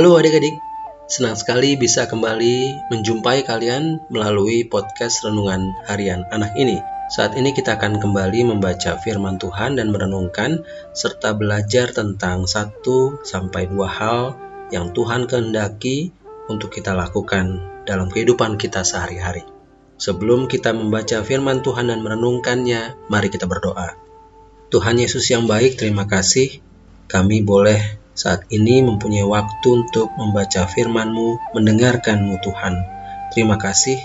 Halo adik-adik, senang sekali bisa kembali menjumpai kalian melalui podcast Renungan Harian Anak ini. Saat ini kita akan kembali membaca firman Tuhan dan merenungkan serta belajar tentang satu sampai dua hal yang Tuhan kehendaki untuk kita lakukan dalam kehidupan kita sehari-hari. Sebelum kita membaca firman Tuhan dan merenungkannya, mari kita berdoa. Tuhan Yesus yang baik, terima kasih kami boleh saat ini mempunyai waktu untuk membaca firman-Mu, mendengarkan-Mu Tuhan. Terima kasih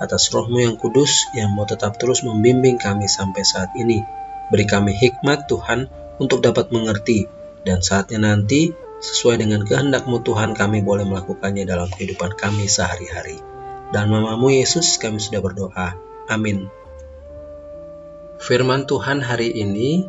atas rohmu yang kudus yang mau tetap terus membimbing kami sampai saat ini. Beri kami hikmat Tuhan untuk dapat mengerti dan saatnya nanti sesuai dengan kehendak-Mu Tuhan kami boleh melakukannya dalam kehidupan kami sehari-hari. Dan namamu Yesus kami sudah berdoa. Amin. Firman Tuhan hari ini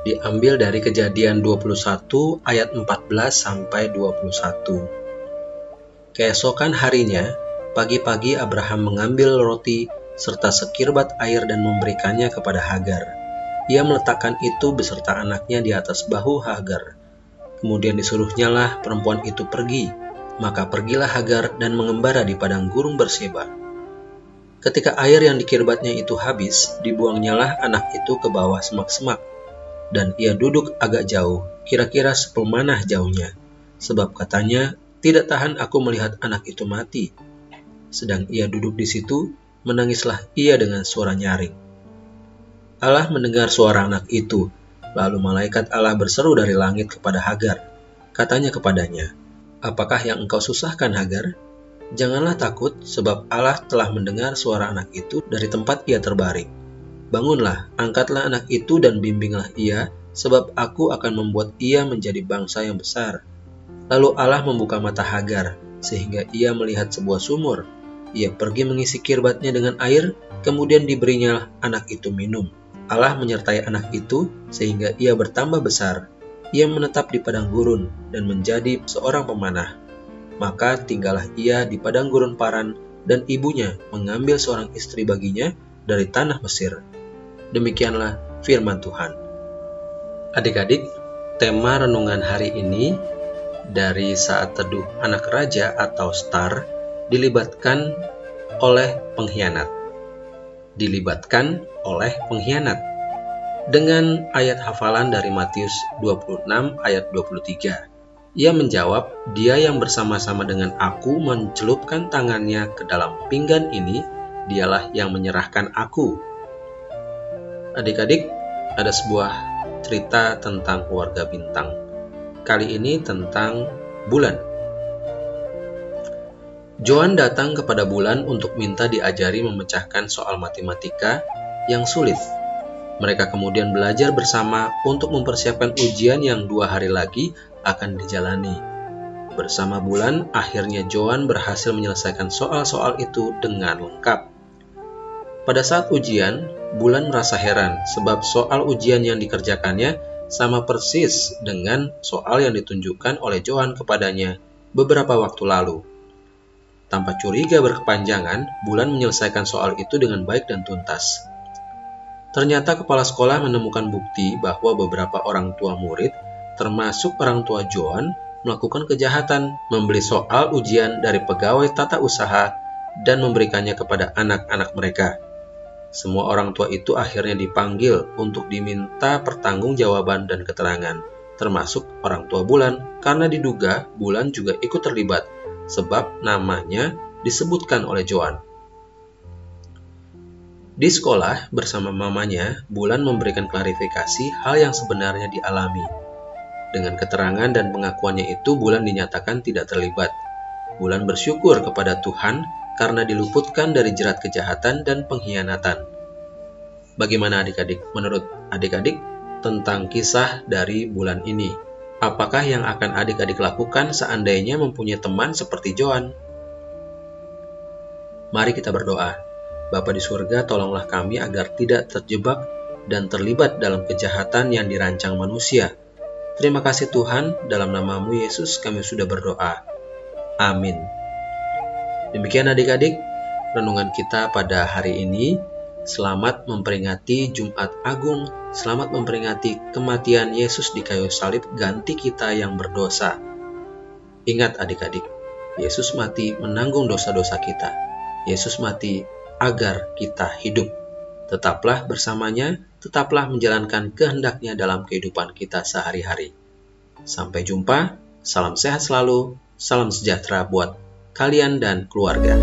diambil dari Kejadian 21 ayat 14 sampai 21. Keesokan harinya, pagi-pagi Abraham mengambil roti serta sekirbat air dan memberikannya kepada Hagar. Ia meletakkan itu beserta anaknya di atas bahu Hagar. Kemudian disuruhnyalah perempuan itu pergi, maka pergilah Hagar dan mengembara di padang gurun berseba. Ketika air yang dikirbatnya itu habis, dibuangnyalah anak itu ke bawah semak-semak dan ia duduk agak jauh, kira-kira sepemanah jauhnya, sebab katanya, tidak tahan aku melihat anak itu mati. Sedang ia duduk di situ, menangislah ia dengan suara nyaring. Allah mendengar suara anak itu, lalu malaikat Allah berseru dari langit kepada Hagar. Katanya kepadanya, Apakah yang engkau susahkan Hagar? Janganlah takut, sebab Allah telah mendengar suara anak itu dari tempat ia terbaring Bangunlah, angkatlah anak itu dan bimbinglah ia, sebab aku akan membuat ia menjadi bangsa yang besar. Lalu Allah membuka mata Hagar, sehingga ia melihat sebuah sumur. Ia pergi mengisi kirbatnya dengan air, kemudian diberinya anak itu minum. Allah menyertai anak itu, sehingga ia bertambah besar. Ia menetap di padang gurun dan menjadi seorang pemanah. Maka tinggallah ia di padang gurun Paran, dan ibunya mengambil seorang istri baginya dari tanah Mesir Demikianlah firman Tuhan. Adik-adik, tema renungan hari ini dari saat teduh anak raja atau star dilibatkan oleh pengkhianat. Dilibatkan oleh pengkhianat. Dengan ayat hafalan dari Matius 26 ayat 23. Ia menjawab, dia yang bersama-sama dengan aku mencelupkan tangannya ke dalam pinggan ini, dialah yang menyerahkan aku Adik-adik, ada sebuah cerita tentang keluarga bintang. Kali ini tentang bulan. Joan datang kepada bulan untuk minta diajari memecahkan soal matematika yang sulit. Mereka kemudian belajar bersama untuk mempersiapkan ujian yang dua hari lagi akan dijalani. Bersama bulan, akhirnya Joan berhasil menyelesaikan soal-soal itu dengan lengkap. Pada saat ujian, Bulan merasa heran sebab soal ujian yang dikerjakannya sama persis dengan soal yang ditunjukkan oleh Johan kepadanya beberapa waktu lalu. Tanpa curiga berkepanjangan, Bulan menyelesaikan soal itu dengan baik dan tuntas. Ternyata kepala sekolah menemukan bukti bahwa beberapa orang tua murid, termasuk orang tua Johan, melakukan kejahatan, membeli soal ujian dari pegawai tata usaha dan memberikannya kepada anak-anak mereka. Semua orang tua itu akhirnya dipanggil untuk diminta pertanggungjawaban dan keterangan, termasuk orang tua Bulan, karena diduga Bulan juga ikut terlibat, sebab namanya disebutkan oleh Joan. Di sekolah, bersama mamanya, Bulan memberikan klarifikasi hal yang sebenarnya dialami. Dengan keterangan dan pengakuannya itu, Bulan dinyatakan tidak terlibat. Bulan bersyukur kepada Tuhan karena diluputkan dari jerat kejahatan dan pengkhianatan. Bagaimana adik-adik? Menurut adik-adik tentang kisah dari bulan ini, apakah yang akan adik-adik lakukan seandainya mempunyai teman seperti Joan? Mari kita berdoa. Bapa di surga, tolonglah kami agar tidak terjebak dan terlibat dalam kejahatan yang dirancang manusia. Terima kasih Tuhan, dalam namamu Yesus kami sudah berdoa. Amin. Demikian adik-adik, renungan kita pada hari ini. Selamat memperingati Jumat Agung, selamat memperingati kematian Yesus di kayu salib ganti kita yang berdosa. Ingat adik-adik, Yesus mati menanggung dosa-dosa kita. Yesus mati agar kita hidup. Tetaplah bersamanya, tetaplah menjalankan kehendaknya dalam kehidupan kita sehari-hari. Sampai jumpa, salam sehat selalu, salam sejahtera buat kalian dan keluarga.